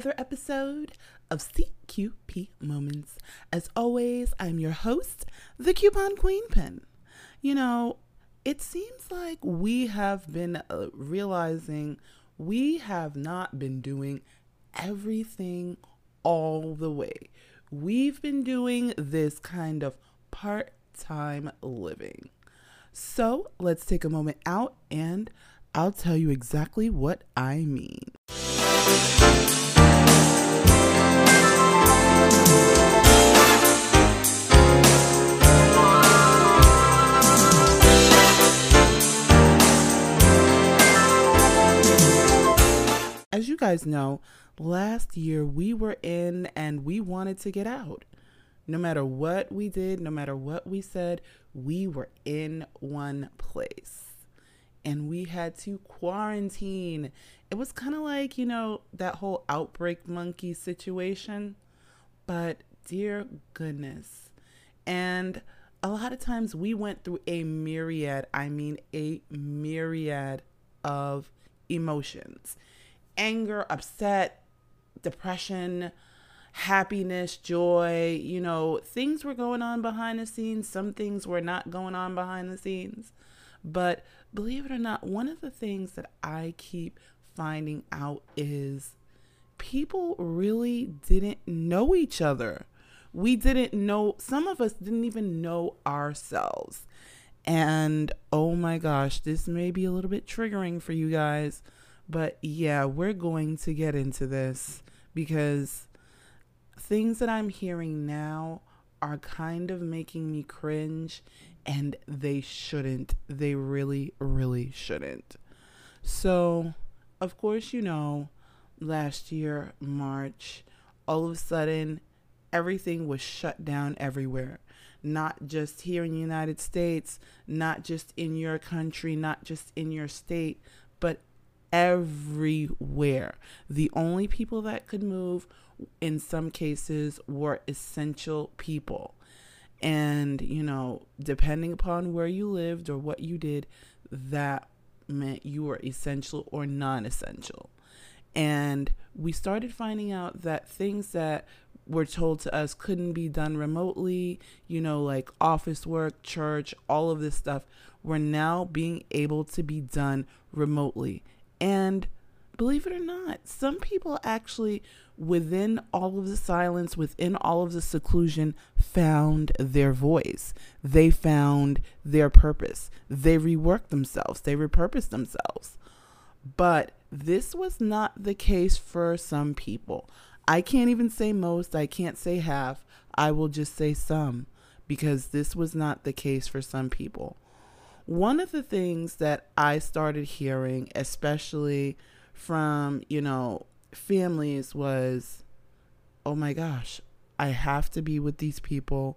another episode of CQP Moments. As always, I'm your host, the Coupon Queen Pin. You know, it seems like we have been uh, realizing we have not been doing everything all the way. We've been doing this kind of part time living. So let's take a moment out and I'll tell you exactly what I mean. Guys know, last year we were in and we wanted to get out. No matter what we did, no matter what we said, we were in one place and we had to quarantine. It was kind of like, you know, that whole outbreak monkey situation, but dear goodness. And a lot of times we went through a myriad, I mean, a myriad of emotions anger, upset, depression, happiness, joy. You know, things were going on behind the scenes, some things were not going on behind the scenes. But believe it or not, one of the things that I keep finding out is people really didn't know each other. We didn't know, some of us didn't even know ourselves. And oh my gosh, this may be a little bit triggering for you guys, but yeah, we're going to get into this because things that I'm hearing now are kind of making me cringe and they shouldn't. They really, really shouldn't. So, of course, you know, last year, March, all of a sudden, everything was shut down everywhere. Not just here in the United States, not just in your country, not just in your state, but everywhere. The only people that could move in some cases were essential people. And, you know, depending upon where you lived or what you did, that meant you were essential or non essential. And we started finding out that things that were told to us couldn't be done remotely, you know, like office work, church, all of this stuff, were now being able to be done remotely. And believe it or not, some people actually within all of the silence, within all of the seclusion, found their voice. They found their purpose. They reworked themselves, they repurposed themselves. But this was not the case for some people. I can't even say most, I can't say half. I will just say some because this was not the case for some people. One of the things that I started hearing, especially from, you know, families was, oh my gosh, I have to be with these people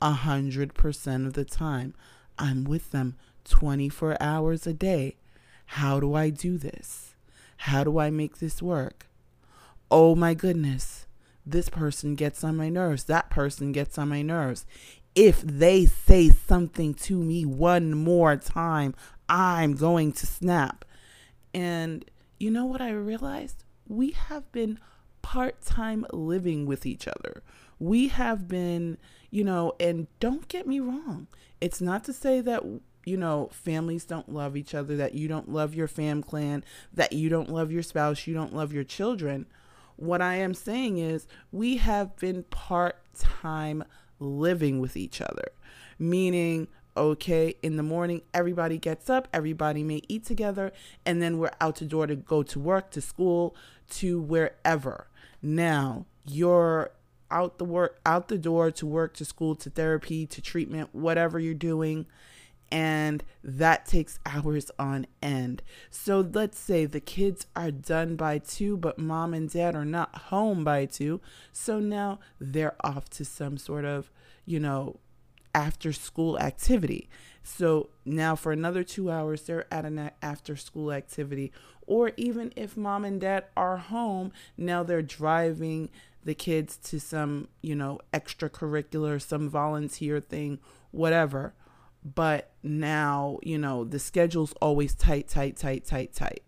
a hundred percent of the time. I'm with them 24 hours a day. How do I do this? How do I make this work? Oh my goodness, this person gets on my nerves. That person gets on my nerves. If they say something to me one more time, I'm going to snap. And you know what I realized? we have been part time living with each other. We have been, you know, and don't get me wrong, it's not to say that, you know, families don't love each other, that you don't love your fam clan, that you don't love your spouse, you don't love your children. What I am saying is, we have been part time living with each other, meaning okay in the morning everybody gets up everybody may eat together and then we're out the door to go to work to school to wherever. Now, you're out the work out the door to work to school to therapy to treatment whatever you're doing and that takes hours on end. So let's say the kids are done by 2 but mom and dad are not home by 2. So now they're off to some sort of, you know, after school activity. So now for another 2 hours they're at an after school activity or even if mom and dad are home, now they're driving the kids to some, you know, extracurricular, some volunteer thing, whatever. But now, you know, the schedule's always tight, tight, tight, tight, tight.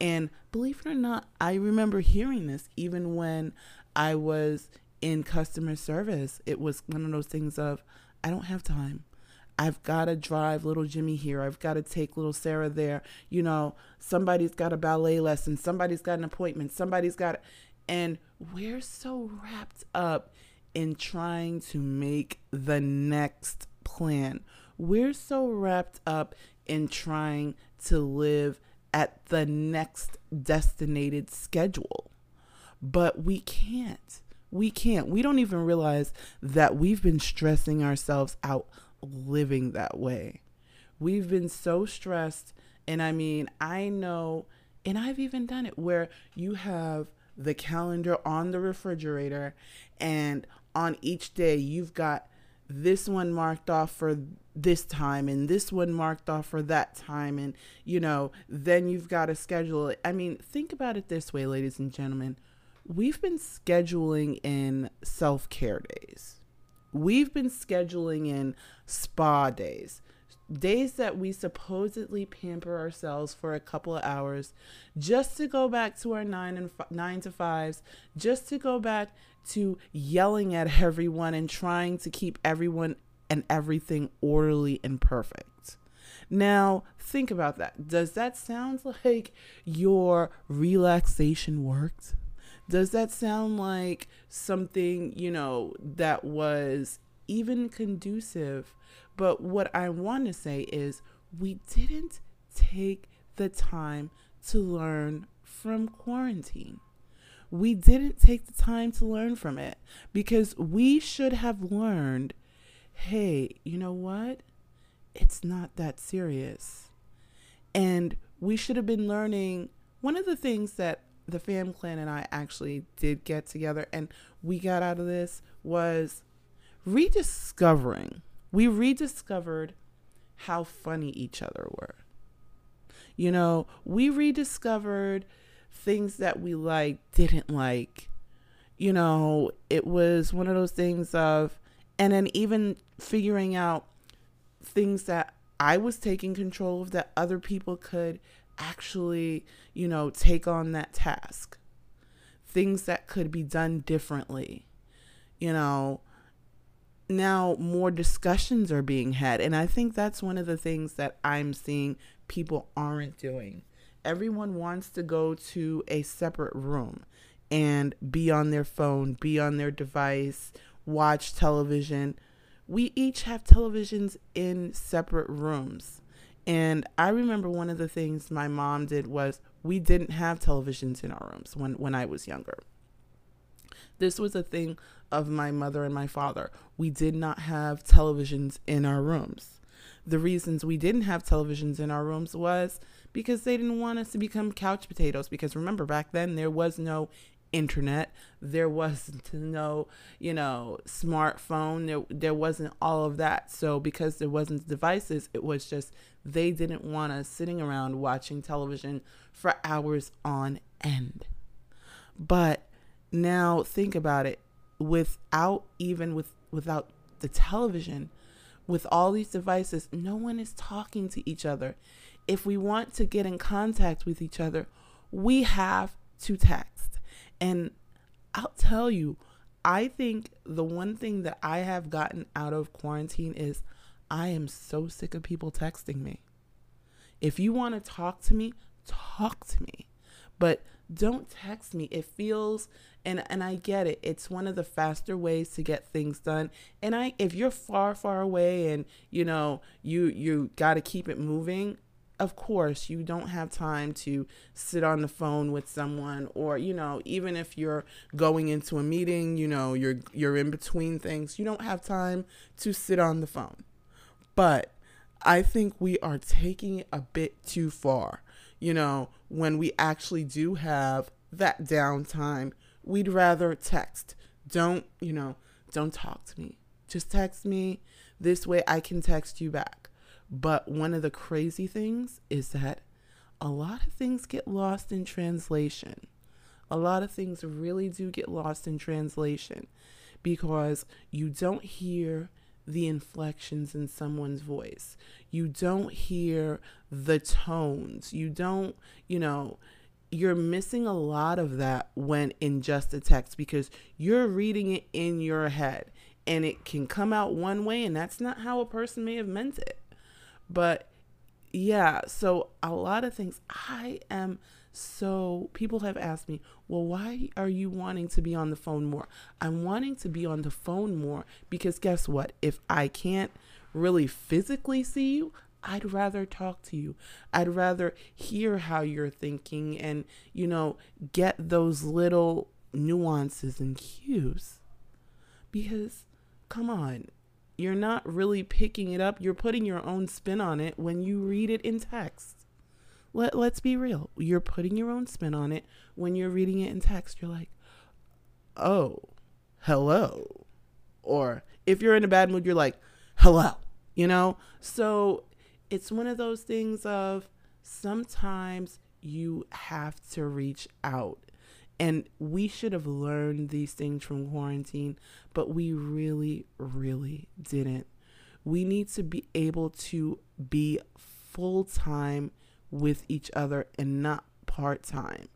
And believe it or not, I remember hearing this even when I was in customer service. It was one of those things of, I don't have time. I've got to drive little Jimmy here. I've got to take little Sarah there. You know, somebody's got a ballet lesson. Somebody's got an appointment. Somebody's got, and we're so wrapped up in trying to make the next plan. We're so wrapped up in trying to live at the next destinated schedule. But we can't. We can't. We don't even realize that we've been stressing ourselves out living that way. We've been so stressed. And I mean, I know, and I've even done it where you have the calendar on the refrigerator, and on each day, you've got this one marked off for this time and this one marked off for that time and you know then you've got to schedule it i mean think about it this way ladies and gentlemen we've been scheduling in self-care days we've been scheduling in spa days days that we supposedly pamper ourselves for a couple of hours just to go back to our 9 and f- 9 to 5s just to go back to yelling at everyone and trying to keep everyone and everything orderly and perfect. Now, think about that. Does that sound like your relaxation worked? Does that sound like something, you know, that was even conducive? But what I want to say is we didn't take the time to learn from quarantine we didn't take the time to learn from it because we should have learned hey, you know what? It's not that serious. And we should have been learning one of the things that the fam clan and I actually did get together and we got out of this was rediscovering. We rediscovered how funny each other were. You know, we rediscovered things that we like didn't like. You know, it was one of those things of, and then even figuring out things that I was taking control of that other people could actually, you know, take on that task. Things that could be done differently. You know, now more discussions are being had. And I think that's one of the things that I'm seeing people aren't doing everyone wants to go to a separate room and be on their phone, be on their device, watch television. We each have televisions in separate rooms. And I remember one of the things my mom did was we didn't have televisions in our rooms when, when I was younger. This was a thing of my mother and my father. We did not have televisions in our rooms. The reasons we didn't have televisions in our rooms was because they didn't want us to become couch potatoes. Because remember, back then there was no internet, there wasn't no, you know, smartphone, there, there wasn't all of that. So, because there wasn't devices, it was just they didn't want us sitting around watching television for hours on end. But now think about it without even with without the television with all these devices no one is talking to each other if we want to get in contact with each other, we have to text. And I'll tell you, I think the one thing that I have gotten out of quarantine is I am so sick of people texting me. If you want to talk to me, talk to me. But don't text me. It feels and and I get it. It's one of the faster ways to get things done. And I if you're far far away and you know, you you got to keep it moving, of course you don't have time to sit on the phone with someone or you know even if you're going into a meeting you know you're you're in between things you don't have time to sit on the phone. But i think we are taking it a bit too far. You know when we actually do have that downtime we'd rather text. Don't you know don't talk to me. Just text me. This way i can text you back but one of the crazy things is that a lot of things get lost in translation. A lot of things really do get lost in translation because you don't hear the inflections in someone's voice. You don't hear the tones. You don't, you know, you're missing a lot of that when in just a text because you're reading it in your head and it can come out one way and that's not how a person may have meant it. But yeah, so a lot of things I am so people have asked me, well, why are you wanting to be on the phone more? I'm wanting to be on the phone more because guess what? If I can't really physically see you, I'd rather talk to you. I'd rather hear how you're thinking and, you know, get those little nuances and cues. Because, come on, you're not really picking it up. You're putting your own spin on it when you read it in text. Let, let's be real. You're putting your own spin on it when you're reading it in text. You're like, oh, hello. Or if you're in a bad mood, you're like, hello, you know? So it's one of those things of sometimes you have to reach out. And we should have learned these things from quarantine, but we really, really didn't. We need to be able to be full time with each other and not part time.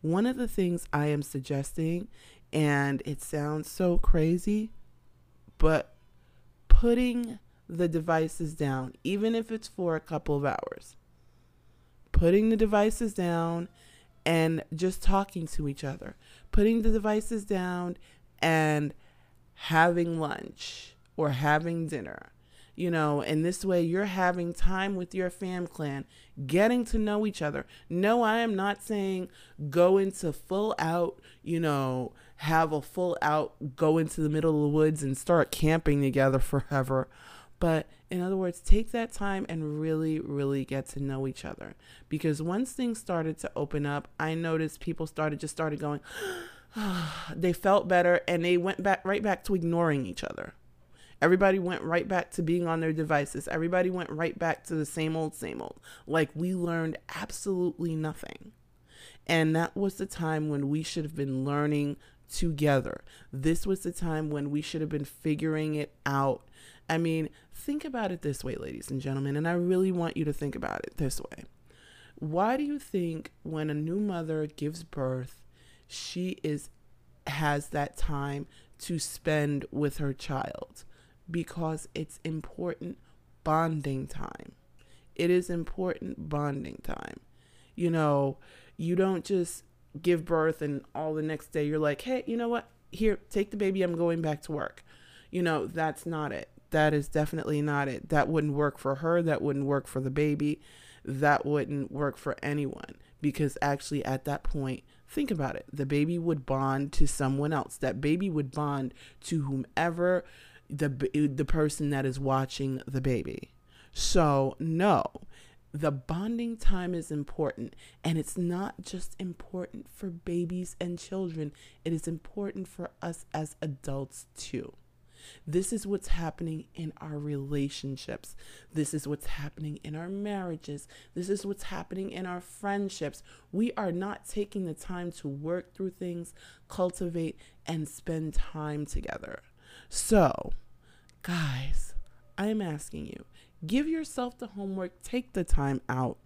One of the things I am suggesting, and it sounds so crazy, but putting the devices down, even if it's for a couple of hours, putting the devices down and just talking to each other, putting the devices down and having lunch or having dinner you know, and this way you're having time with your fam clan, getting to know each other. No, I am not saying go into full out, you know, have a full out, go into the middle of the woods and start camping together forever. But in other words, take that time and really, really get to know each other. Because once things started to open up, I noticed people started just started going, they felt better and they went back right back to ignoring each other Everybody went right back to being on their devices. Everybody went right back to the same old, same old. Like we learned absolutely nothing. And that was the time when we should have been learning together. This was the time when we should have been figuring it out. I mean, think about it this way, ladies and gentlemen, and I really want you to think about it this way. Why do you think when a new mother gives birth, she is has that time to spend with her child? because it's important bonding time. It is important bonding time. You know, you don't just give birth and all the next day you're like, hey, you know what? Here, take the baby. I'm going back to work. You know, that's not it. That is definitely not it. That wouldn't work for her. That wouldn't work for the baby. That wouldn't work for anyone because actually, at that point, think about it. The baby would bond to someone else. That baby would bond to whomever the the person that is watching the baby. So, no. The bonding time is important, and it's not just important for babies and children, it is important for us as adults too. This is what's happening in our relationships. This is what's happening in our marriages. This is what's happening in our friendships. We are not taking the time to work through things, cultivate, and spend time together. So, guys, I'm asking you, give yourself the homework, take the time out,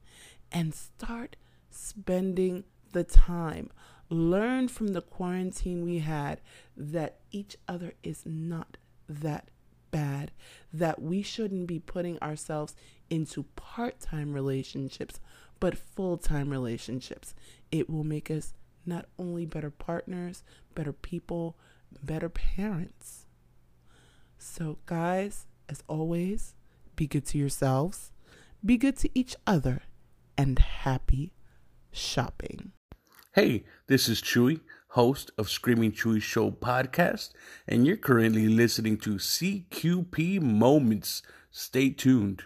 and start spending the time. Learn from the quarantine we had that each other is not that bad, that we shouldn't be putting ourselves into part time relationships, but full time relationships. It will make us not only better partners, better people, better parents. So, guys, as always, be good to yourselves, be good to each other, and happy shopping. Hey, this is Chewy, host of Screaming Chewy Show podcast, and you're currently listening to CQP Moments. Stay tuned.